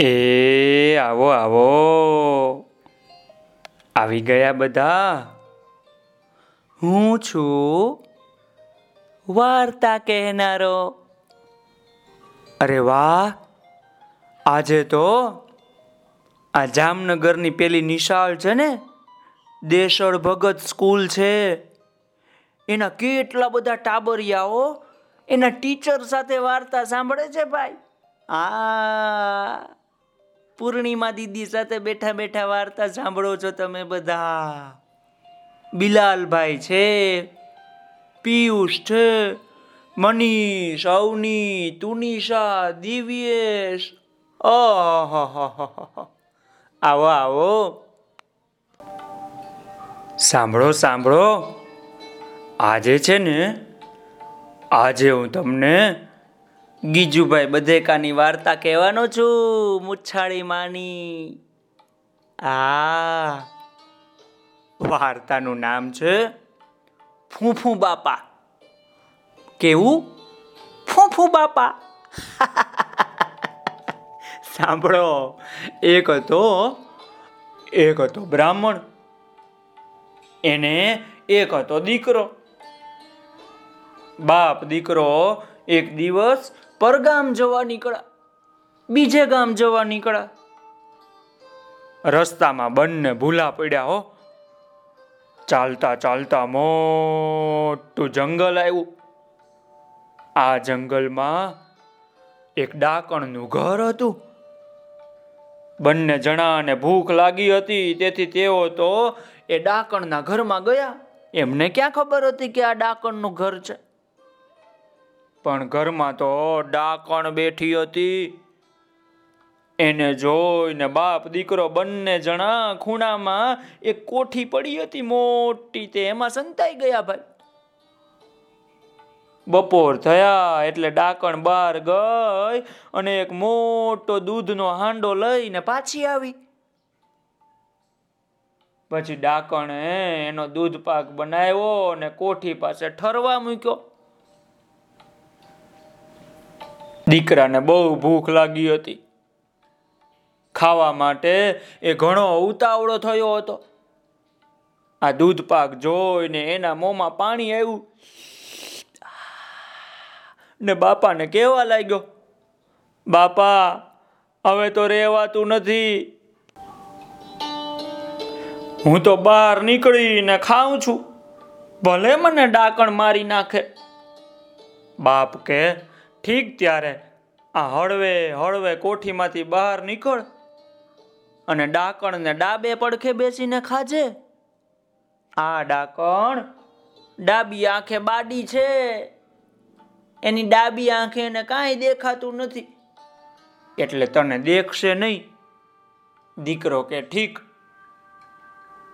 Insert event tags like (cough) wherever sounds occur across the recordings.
એ, આવો આવો. આવી ગયા બધા. હું છું વાર્તા કહેનારો. અરે વાહ. આજે તો આ જામનગરની પેલી નિશાળ છે ને, દેશળ ભગત સ્કૂલ છે. એના કેટલા બધા ટાબરિયાઓ એના ટીચર સાથે વાર્તા સાંભળે છે ભાઈ. આ પૂર્ણિમા દીદી સાથે બેઠા બેઠા વાર્તા સાંભળો છો તમે બધા. બિલાલભાઈ છે, પિયુષ છે, મનીષ અવની તુનિષા દિવ્યેશ. આવો આવો. સાંભળો સાંભળો. આજે છે ને, આજે હું તમને ગીજુભાઈ બધેકાની વાર્તા કહેવાનો છું, મુચ્છાળી માની. આ વાર્તાનું નામ છે ફૂફુ બાપા. કેવું? ફૂફુ બાપા. (laughs) સાંભળો, એક હતો એક હતો બ્રાહ્મણ, એને એક હતો દીકરો. બાપ દીકરો એક દિવસ પરગામ જવા નીકળ્યા બીજે ગામ જવા નીકળ્યા રસ્તામાં બંને ભૂલા પડ્યા હો. ચાલતા ચાલતા મોટું જંગલ આવ્યું. આ જંગલમાં એક ડાકણનું ઘર હતું. બંને જણાને ભૂખ લાગી હતી, તેથી તેઓ તો એ ડાકણના ઘરમાં ગયા. એમને ક્યાં ખબર હતી કે આ ડાકણનું ઘર છે? પણ ઘરમાં તો ડાકણ બેઠી હતી. એને જોઈને બાપ દીકરો બંને જણા ખૂણામાં એક કોઠી પડી હતી મોટી તે એમાં સંતાઈ ગયા ભાઈ. બપોર થયા એટલે ડાકણ બહાર ગઈ અને એક મોટો દૂધનો હાંડો લઈને પાછી આવી. પછી ડાકણે એનો દૂધ પાક બનાવ્યો અને કોઠી પાસે ઠરવા મૂક્યો. દીકરાને બહુ ભૂખ લાગી હતી. ખાવા માટે એ ઘણો ઉતાવળો થયો હતો. આ દૂધ પાક જોઈને એના મોંમાં પાણી આવ્યું. ને બાપાને કહેવા લાગ્યો? બાપા, હવે તો રહેવાતું નથી. હું તો બહાર નીકળીને ખાઉં છું. ભલે મને ડાકણ મારી નાખે. બાપ કે ઠીક ત્યારે આ હળવે હળવે કોઠીમાંથી બહાર નીકળ અને ડાકણને ડાબે પડખે બેસીને ખાજે. આ ડાકણ ડાબી આંખે બાડી છે. એની ડાબી આંખે એને કાંઈ દેખાતું નથી. એટલે તને દેખશે નહીં. દીકરો કે ઠીક.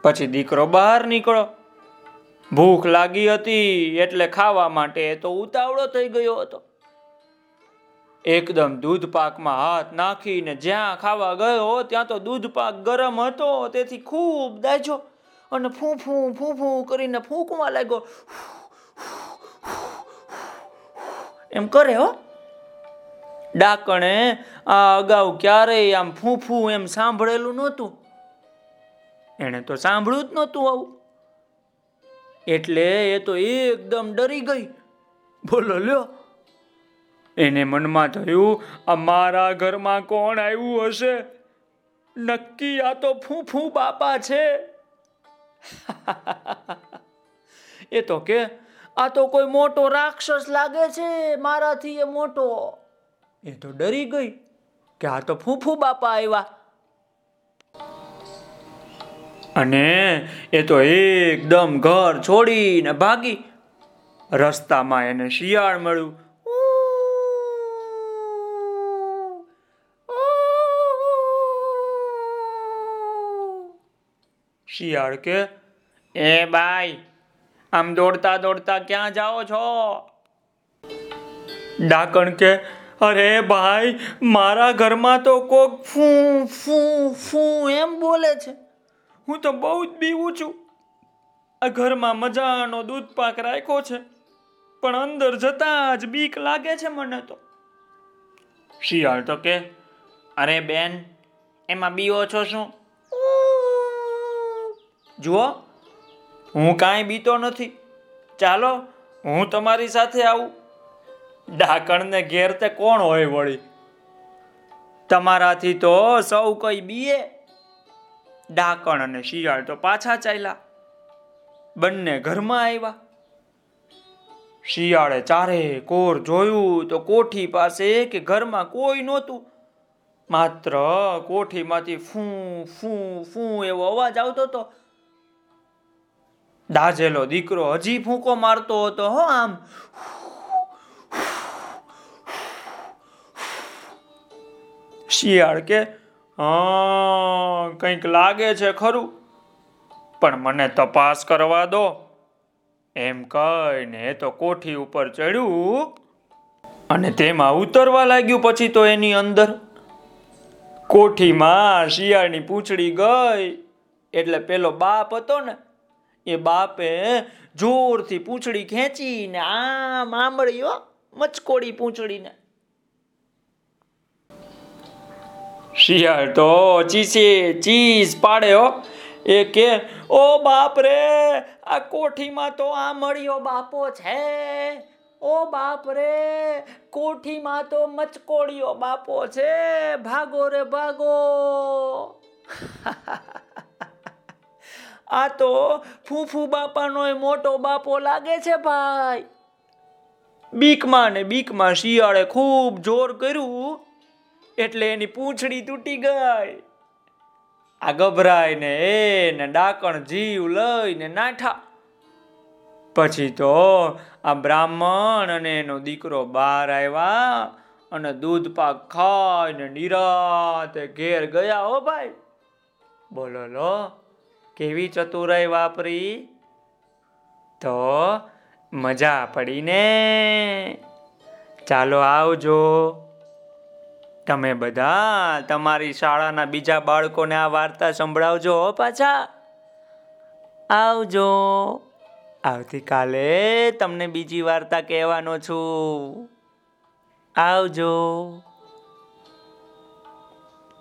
પછી દીકરો બહાર નીકળો. ભૂખ લાગી હતી એટલે ખાવા માટે તો ઉતાવળો થઈ ગયો હતો. એકદમ દૂધ પાકમાં હાથ નાખીને જ્યાં ખાવા ગયો, ત્યાં તો દૂધ પાક ગરમ હતો. તેથી ખૂબ દાજો અને ફૂંફું ફૂંફું કરીને ફૂંકવા લાગ્યો. એમ કરે હો. ડાકણે આ અગાઉ ક્યારેય આમ ફૂંફું એમ સાંભળેલું નહોતું. એણે તો સાંભળ્યું જ નહોતું આવું. એટલે એ તો એકદમ ડરી ગઈ. બોલો લ્યો. એને મનમાં થયું અમારા ઘરમાં કોણ આવ્યું હશે? નક્કી આ તો ફૂંફૂ બાપા છે. (laughs) એ તો કે આ તો કોઈ મોટો રાક્ષસ લાગે છે મારાથી એ મોટો. એ તો ડરી ગઈ કે આ તો ફૂફૂ બાપા આવ્યા. અને એ તો એકદમ ઘર છોડીને ભાગી રસ્તામાં એને શિયાળ મળ્યું. શિયાળ કે એ બાઈ, આમ દોડતા દોડતા ક્યાં જાઓ છો? ડાકણ કે, અરે ભાઈ, મારા ઘરમાં તો કોક ફૂ ફૂ ફૂ એમ બોલે છે. હું તો બહુ જ બીવું છું. આ ઘરમાં મજાનો દૂધ પાક રાખ્યો છે, પણ અંદર જતા જ બીક લાગે છે મને તો. શિયાળ તો કે, અરે બેન, એમાં બીઓ છો શું? જુઓ, હું કાંઈ બીતો નથી. ચાલો, હું તમારી સાથે આવું. ડાકણને ઘેર તે કોણ હોય વળી? તમારાથી તો સૌ કઈ બીએ. ડાકણ અને શિયાળ તો પાછા ચાલ્યા. બંને ઘરમાં આવ્યા. શિયાળે ચારે કોર જોયું તો કોઠી પાસે કે ઘરમાં કોઈ નહોતું. માત્ર કોઠીમાંથી ફૂ ફૂ ફૂ એવો અવાજ આવતો હતો. દાજેલો દીકરો હજી ફૂંકો મારતો હતો, હો આમ. શિયાળ કે કંઈક લાગે છે ખરું, પણ મને તપાસ કરવા દો. એમ કહીને તો કોઠી ઉપર ચડ્યું અને તેમાં ઉતરવા લાગ્યું પછી તો એની અંદર. કોઠીમાં શિયાળની પૂંછડી ગઈ, એટલે પેલો બાપ હતો ને એ બાપે જોરથી પૂંછડી ખેંચીને આમ આંબળીઓ મચકોડી પૂંછડીને. શિયાળ તો ચીસે, ચીસ પાડે હો. એ કે, ઓ બાપ રે આ કોઠીમાં તો આ મળ્યો બાપો છે ઓ બાપ રે કોઠીમાં તો મચકોડિયો બાપો છે. ભાગો રે ભાગો. (laughs) આ તો ફૂફુ બાપાનો મોટો બાપો લાગે છે ભાઈ. બીકમાં ને બીકમાં શિયાળે ખૂબ જોર કર્યું, એટલે એની પૂંછડી તૂટી ગઈ. આ ગભરાય ને એને ડાકણ જીવ લઈને નાઠા. પછી તો આ બ્રાહ્મણ અને એનો દીકરો બહાર આવ્યા અને દૂધ પાક ખાઈને નિરાતે ઘેર ગયા હો ભાઈ. બોલો, લો. કેવી ચતુરાઈ વાપરી? તો મજા પડી ને ચાલો આવજો. તમે બધા તમારી શાળાના બીજા બાળકોને આ વાર્તા સંભળાવજો પાછા. આવજો. આવતીકાલે તમને બીજી વાર્તા કહેવાનો છું. આવજો.